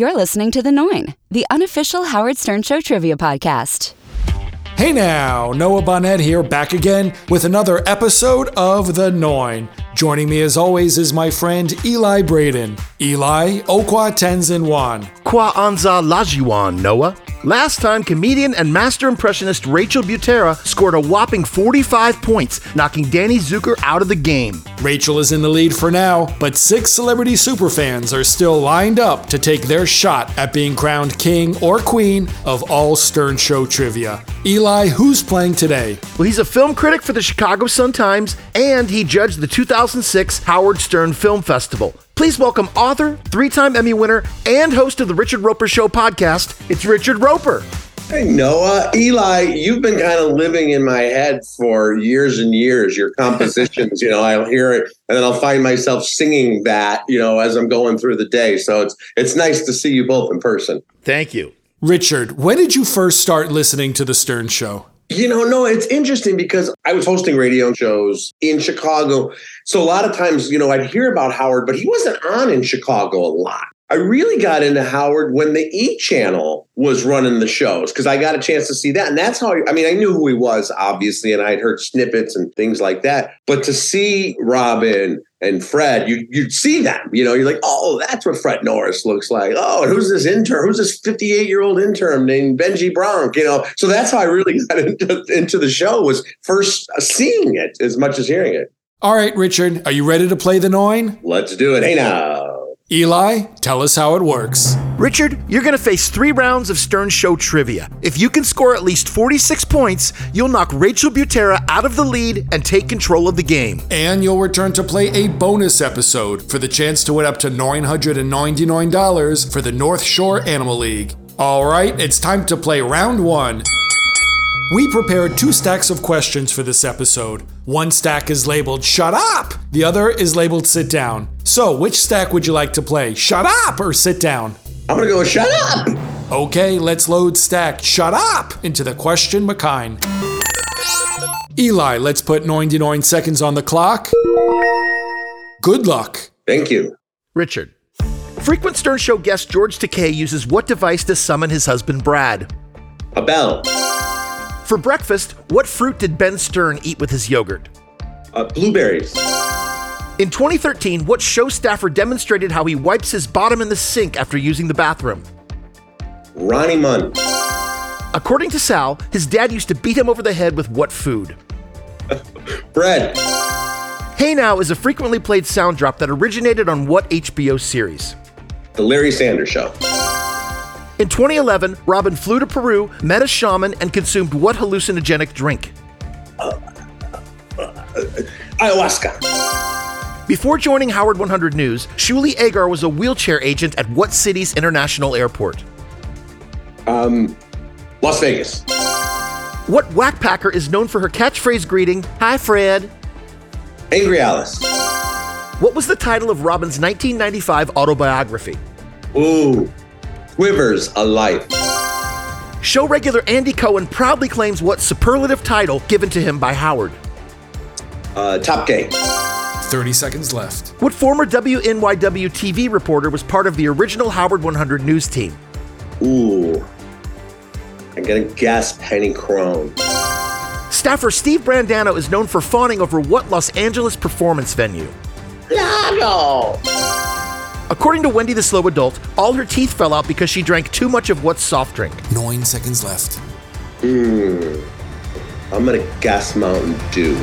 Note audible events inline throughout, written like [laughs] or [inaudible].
You're listening to The Nine, the unofficial Howard Stern Show trivia podcast. Hey now, Noah Bonnet here, back again with another episode of The Noin. Joining me as always is my friend Eli Braden. Eli, Okwa Tenzin Wan. Kwa Anza Lajiwan, Noah. Last time, comedian and master impressionist Rachel Butera scored a whopping 45 points, knocking Danny Zucker out of the game. Rachel is in the lead for now, but six celebrity superfans are still lined up to take their shot at being crowned king or queen of all Stern Show trivia. Eli, who's playing today? Well, he's a film critic for the Chicago Sun-Times, and he judged the 2006 Howard Stern Film Festival. Please welcome author, three time Emmy winner, and host of the Richard Roeper Show podcast. It's Richard Roeper. Hey, Noah. Eli, you've been kind of living in my head for years and years. Your compositions, you know, I'll hear it and then I'll find myself singing that, you know, as I'm going through the day. So it's it's nice to see you both in person. Thank you. Richard, when did you first start listening to The Stern Show? You know, no, it's interesting because I was hosting radio shows in Chicago. So a lot of times, you know, I'd hear about Howard, but he wasn't on in Chicago a lot. I really got into Howard when the E channel was running the shows because I got a chance to see that. And that's how I mean, I knew who he was, obviously, and I'd heard snippets and things like that. But to see Robin and Fred, you, you'd see them, you know, you're like, oh, that's what Fred Norris looks like. Oh, and who's this intern? Who's this 58 year old intern named Benji Bronk? You know, so that's how I really [laughs] got into, into the show was first seeing it as much as hearing it. All right, Richard, are you ready to play the nine? Let's do it. Hey now. Eli, tell us how it works. Richard, you're going to face three rounds of Stern Show trivia. If you can score at least 46 points, you'll knock Rachel Butera out of the lead and take control of the game. And you'll return to play a bonus episode for the chance to win up to $999 for the North Shore Animal League. All right, it's time to play round one. We prepared two stacks of questions for this episode. One stack is labeled Shut Up! The other is labeled Sit Down. So, which stack would you like to play? Shut Up or Sit Down? I'm going to go Shut Up! Okay, let's load stack Shut Up into the question McKine. Eli, let's put 99 seconds on the clock. Good luck. Thank you. Richard. Frequent Stern Show guest George Takei uses what device to summon his husband Brad? A bell. For breakfast, what fruit did Ben Stern eat with his yogurt? Uh, blueberries. In 2013, what show staffer demonstrated how he wipes his bottom in the sink after using the bathroom? Ronnie Mund. According to Sal, his dad used to beat him over the head with what food? [laughs] Bread. Hey Now is a frequently played sound drop that originated on what HBO series? The Larry Sanders Show. In 2011, Robin flew to Peru, met a shaman, and consumed what hallucinogenic drink? Uh, uh, uh, ayahuasca. Before joining Howard 100 News, Shuli Egar was a wheelchair agent at what city's international airport? Um, Las Vegas. What whackpacker is known for her catchphrase greeting, Hi Fred? Angry Alice. What was the title of Robin's 1995 autobiography? Ooh. Quivers a Life. Show regular Andy Cohen proudly claims what superlative title given to him by Howard? Uh, top Gay. 30 seconds left. What former WNYW TV reporter was part of the original Howard 100 news team? Ooh. I'm gonna guess Penny Crone. Staffer Steve Brandano is known for fawning over what Los Angeles performance venue? Lago. According to Wendy the Slow Adult, all her teeth fell out because she drank too much of what soft drink? Nine seconds left. Hmm. I'm gonna guess Mountain Dew.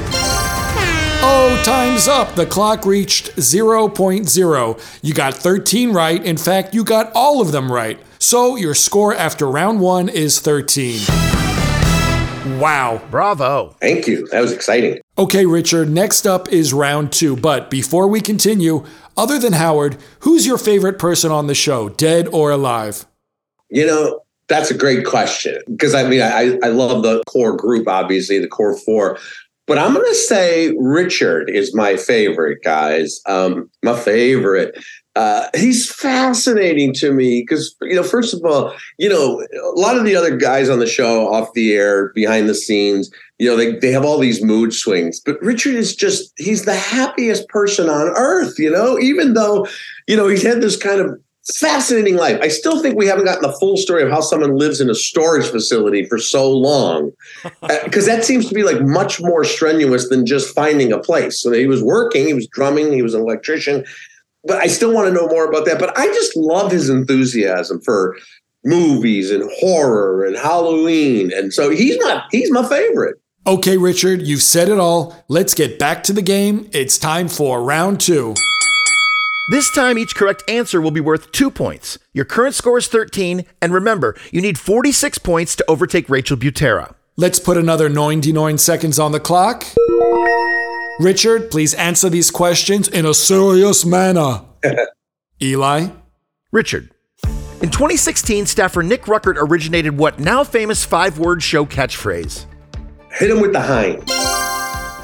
Oh, time's up. The clock reached 0.0. You got 13 right. In fact, you got all of them right. So your score after round one is 13. Wow. Bravo. Thank you. That was exciting. Okay, Richard, next up is round two. But before we continue, other than Howard, who's your favorite person on the show, dead or alive? You know, that's a great question because I mean, I, I love the core group, obviously, the core four. But I'm going to say Richard is my favorite, guys. Um, my favorite. Uh, he's fascinating to me because, you know, first of all, you know, a lot of the other guys on the show off the air, behind the scenes, you know, they, they have all these mood swings. But Richard is just, he's the happiest person on earth, you know, even though, you know, he's had this kind of fascinating life. I still think we haven't gotten the full story of how someone lives in a storage facility for so long, because [laughs] uh, that seems to be like much more strenuous than just finding a place. So he was working, he was drumming, he was an electrician, but I still want to know more about that. But I just love his enthusiasm for movies and horror and Halloween, and so he's my he's my favorite. Okay, Richard, you've said it all. Let's get back to the game. It's time for round two. This time, each correct answer will be worth two points. Your current score is 13, and remember, you need 46 points to overtake Rachel Butera. Let's put another 99 seconds on the clock. Richard, please answer these questions in a serious manner. [laughs] Eli? Richard. In 2016, staffer Nick Ruckert originated what now famous five word show catchphrase? Hit him with the hind.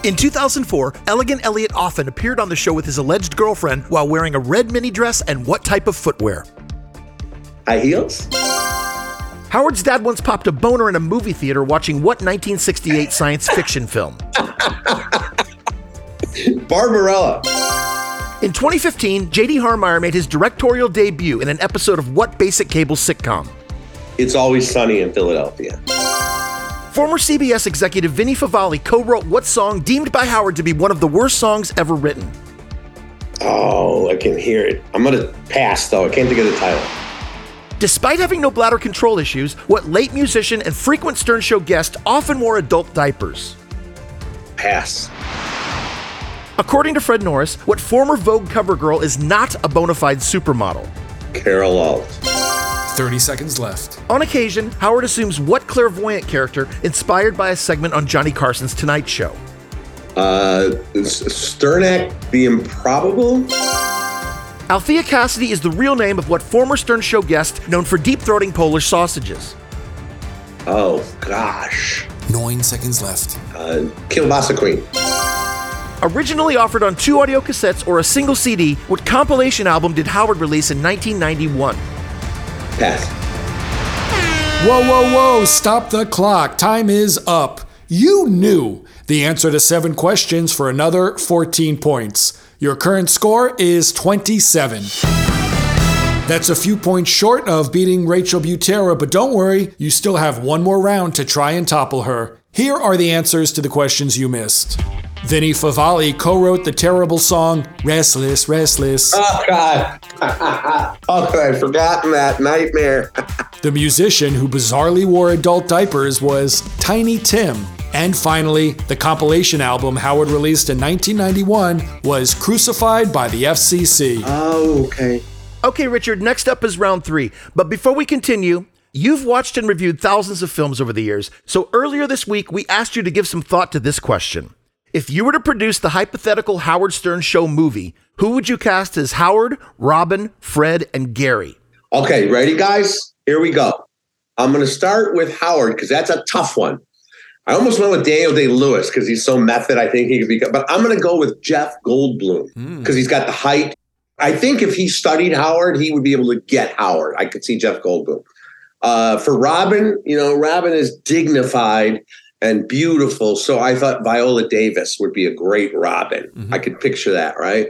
In 2004, Elegant Elliot often appeared on the show with his alleged girlfriend while wearing a red mini dress and what type of footwear? High heels? Howard's dad once popped a boner in a movie theater watching what 1968 science fiction film? [laughs] Barbarella. In 2015, J.D. Harmeyer made his directorial debut in an episode of what basic cable sitcom? It's Always Sunny in Philadelphia. Former CBS executive Vinny Favale co wrote what song deemed by Howard to be one of the worst songs ever written? Oh, I can hear it. I'm going to pass, though. I can't think of the title. Despite having no bladder control issues, what late musician and frequent Stern Show guest often wore adult diapers? Pass. According to Fred Norris, what former Vogue cover girl is not a bona fide supermodel? Carol Alt. 30 seconds left. On occasion, Howard assumes what clairvoyant character inspired by a segment on Johnny Carson's Tonight Show? Uh, Sternak the Improbable? Althea Cassidy is the real name of what former Stern Show guest known for deep throating Polish sausages? Oh, gosh. Nine seconds left. Uh, Kielbasa Queen. Originally offered on two audio cassettes or a single CD, what compilation album did Howard release in 1991? Pass. Whoa, whoa, whoa, stop the clock. Time is up. You knew the answer to seven questions for another 14 points. Your current score is 27. That's a few points short of beating Rachel Butera, but don't worry, you still have one more round to try and topple her. Here are the answers to the questions you missed. Vinny Favale co wrote the terrible song Restless, Restless. Oh, God. [laughs] oh, I'd forgotten that nightmare. [laughs] the musician who bizarrely wore adult diapers was Tiny Tim. And finally, the compilation album Howard released in 1991 was Crucified by the FCC. Oh, okay. Okay, Richard, next up is round three. But before we continue, you've watched and reviewed thousands of films over the years. So earlier this week, we asked you to give some thought to this question. If you were to produce the hypothetical Howard Stern show movie, who would you cast as Howard, Robin, Fred, and Gary? Okay, ready, guys? Here we go. I'm going to start with Howard because that's a tough one. I almost went with Daniel Day Lewis because he's so method. I think he could be, but I'm going to go with Jeff Goldblum because hmm. mm. he's got the height. I think if he studied Howard, he would be able to get Howard. I could see Jeff Goldblum. Uh, for Robin, you know, Robin is dignified and beautiful. So I thought Viola Davis would be a great Robin. Mm-hmm. I could picture that, right?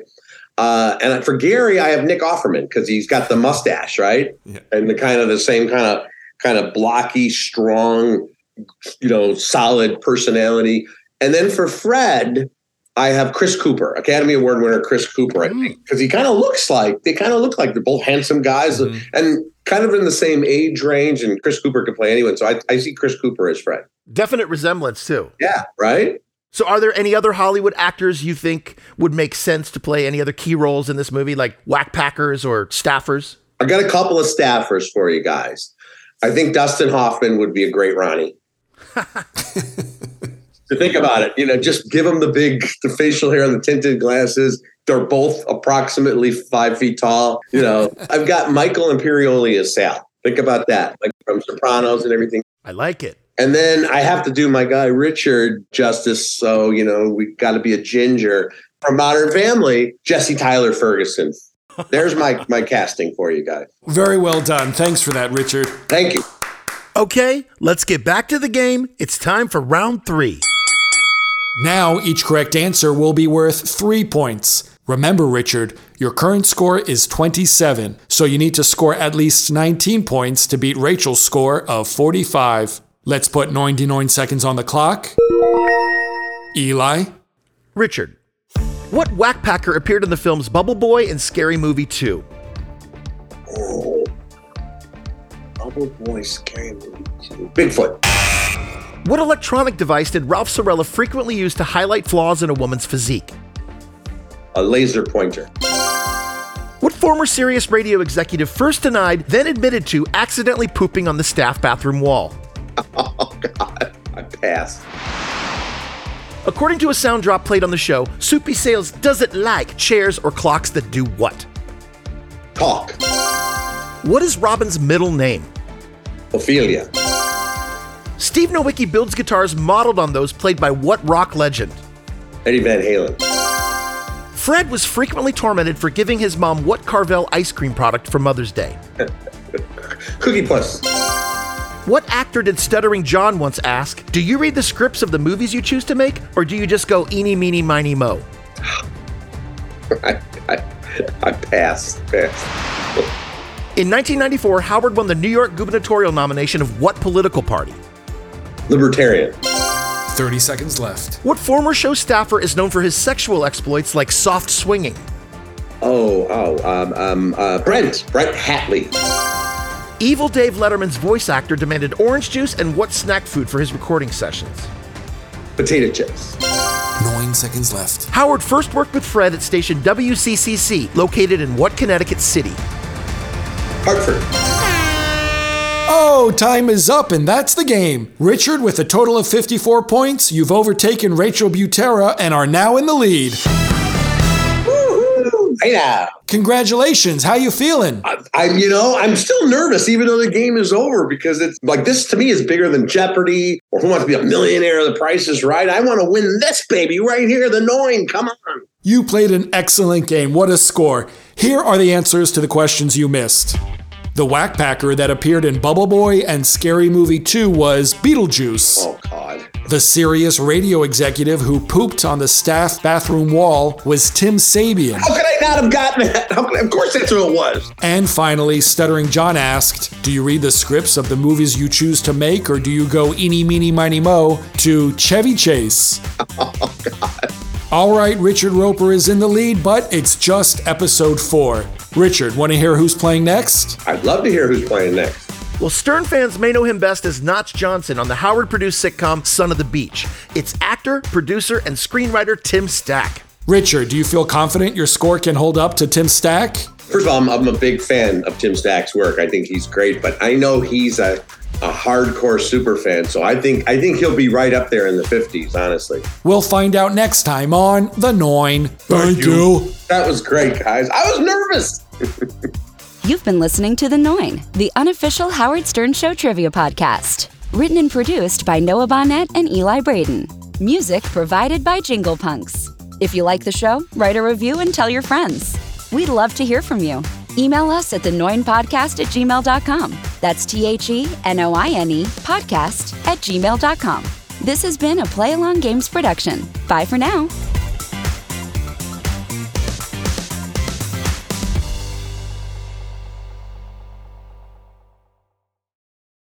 Uh, and for Gary, I have Nick Offerman because he's got the mustache, right? Yeah. And the kind of the same kind of kind of blocky, strong, you know, solid personality. And then for Fred, I have Chris Cooper, Academy Award winner Chris Cooper, I think, because he kind of looks like they kind of look like they're both handsome guys mm-hmm. and kind of in the same age range. And Chris Cooper could play anyone, so I, I see Chris Cooper as Fred. Definite resemblance too. Yeah, right. So, are there any other Hollywood actors you think would make sense to play any other key roles in this movie, like whack packers or staffers? I got a couple of staffers for you guys. I think Dustin Hoffman would be a great Ronnie. [laughs] to think about it, you know, just give them the big, the facial hair and the tinted glasses. They're both approximately five feet tall. You know, [laughs] I've got Michael Imperioli as Sal. Think about that, like from Sopranos and everything. I like it. And then I have to do my guy Richard justice. So, you know, we got to be a ginger. From Modern Family, Jesse Tyler Ferguson. There's my my casting for you guys. Very well done. Thanks for that, Richard. Thank you. Okay, let's get back to the game. It's time for round three. Now, each correct answer will be worth three points. Remember, Richard, your current score is 27, so you need to score at least 19 points to beat Rachel's score of 45. Let's put 99 seconds on the clock. Eli? Richard, what whackpacker appeared in the films Bubble Boy and Scary Movie 2? Oh. Bubble Boy Scary Movie 2. Bigfoot. What electronic device did Ralph Cirella frequently use to highlight flaws in a woman's physique? A laser pointer. What former Sirius radio executive first denied, then admitted to accidentally pooping on the staff bathroom wall? [laughs] Oh, God. I pass. According to a sound drop played on the show, Soupy Sales doesn't like chairs or clocks that do what? Talk. What is Robin's middle name? Ophelia. Steve Nowicki builds guitars modeled on those played by what rock legend? Eddie Van Halen. Fred was frequently tormented for giving his mom what Carvel ice cream product for Mother's Day? [laughs] Cookie Puss. What actor did Stuttering John once ask, Do you read the scripts of the movies you choose to make, or do you just go eeny, meeny, miny, mo? [laughs] I, I, I pass. Pass. In 1994, Howard won the New York gubernatorial nomination of what political party? Libertarian. 30 seconds left. What former show staffer is known for his sexual exploits like soft swinging? Oh, oh, um, um, uh, Brent. Brent Hatley. Evil Dave Letterman's voice actor demanded orange juice and what snack food for his recording sessions? Potato chips. Nine seconds left. Howard first worked with Fred at station WCCC, located in what Connecticut city? Hartford. Oh, time is up, and that's the game. Richard, with a total of 54 points, you've overtaken Rachel Butera and are now in the lead. Woo-hoo. Hey now. Congratulations. How you feeling? I, I, you know, I'm still nervous, even though the game is over, because it's like this to me is bigger than Jeopardy or Who Wants to Be a Millionaire. The Price is Right. I want to win this baby right here. The Nine. Come on. You played an excellent game. What a score. Here are the answers to the questions you missed. The whackpacker that appeared in Bubble Boy and Scary Movie 2 was Beetlejuice. Oh God. The Sirius radio executive who pooped on the staff bathroom wall was Tim Sabean. How could I not have gotten that? Could, of course, that's who it was. And finally, Stuttering John asked, Do you read the scripts of the movies you choose to make, or do you go eeny, meeny, miny, mo to Chevy Chase? [laughs] Oh God. All right, Richard Roeper is in the lead, but it's just episode four. Richard, want to hear who's playing next? I'd love to hear who's playing next. Well, Stern fans may know him best as Notch Johnson on the Howard produced sitcom Son of the Beach. It's actor, producer, and screenwriter Tim Stack. Richard, do you feel confident your score can hold up to Tim Stack? First of all, I'm, I'm a big fan of Tim Stack's work. I think he's great, but I know he's a, a hardcore super fan, so I think I think he'll be right up there in the 50s. Honestly, We'll find out next time on The Nine. Thank you. that was great, guys. I was nervous. [laughs] You've been listening to The Nine, the unofficial Howard Stern Show trivia podcast. Written and produced by Noah Bonnet and Eli Braden. Music provided by Jingle Punks. If you like the show, write a review and tell your friends. We'd love to hear from you. Email us at thenoinepodcast at gmail.com. That's T H E N O I N E podcast at gmail.com. This has been a Play Along Games production. Bye for now.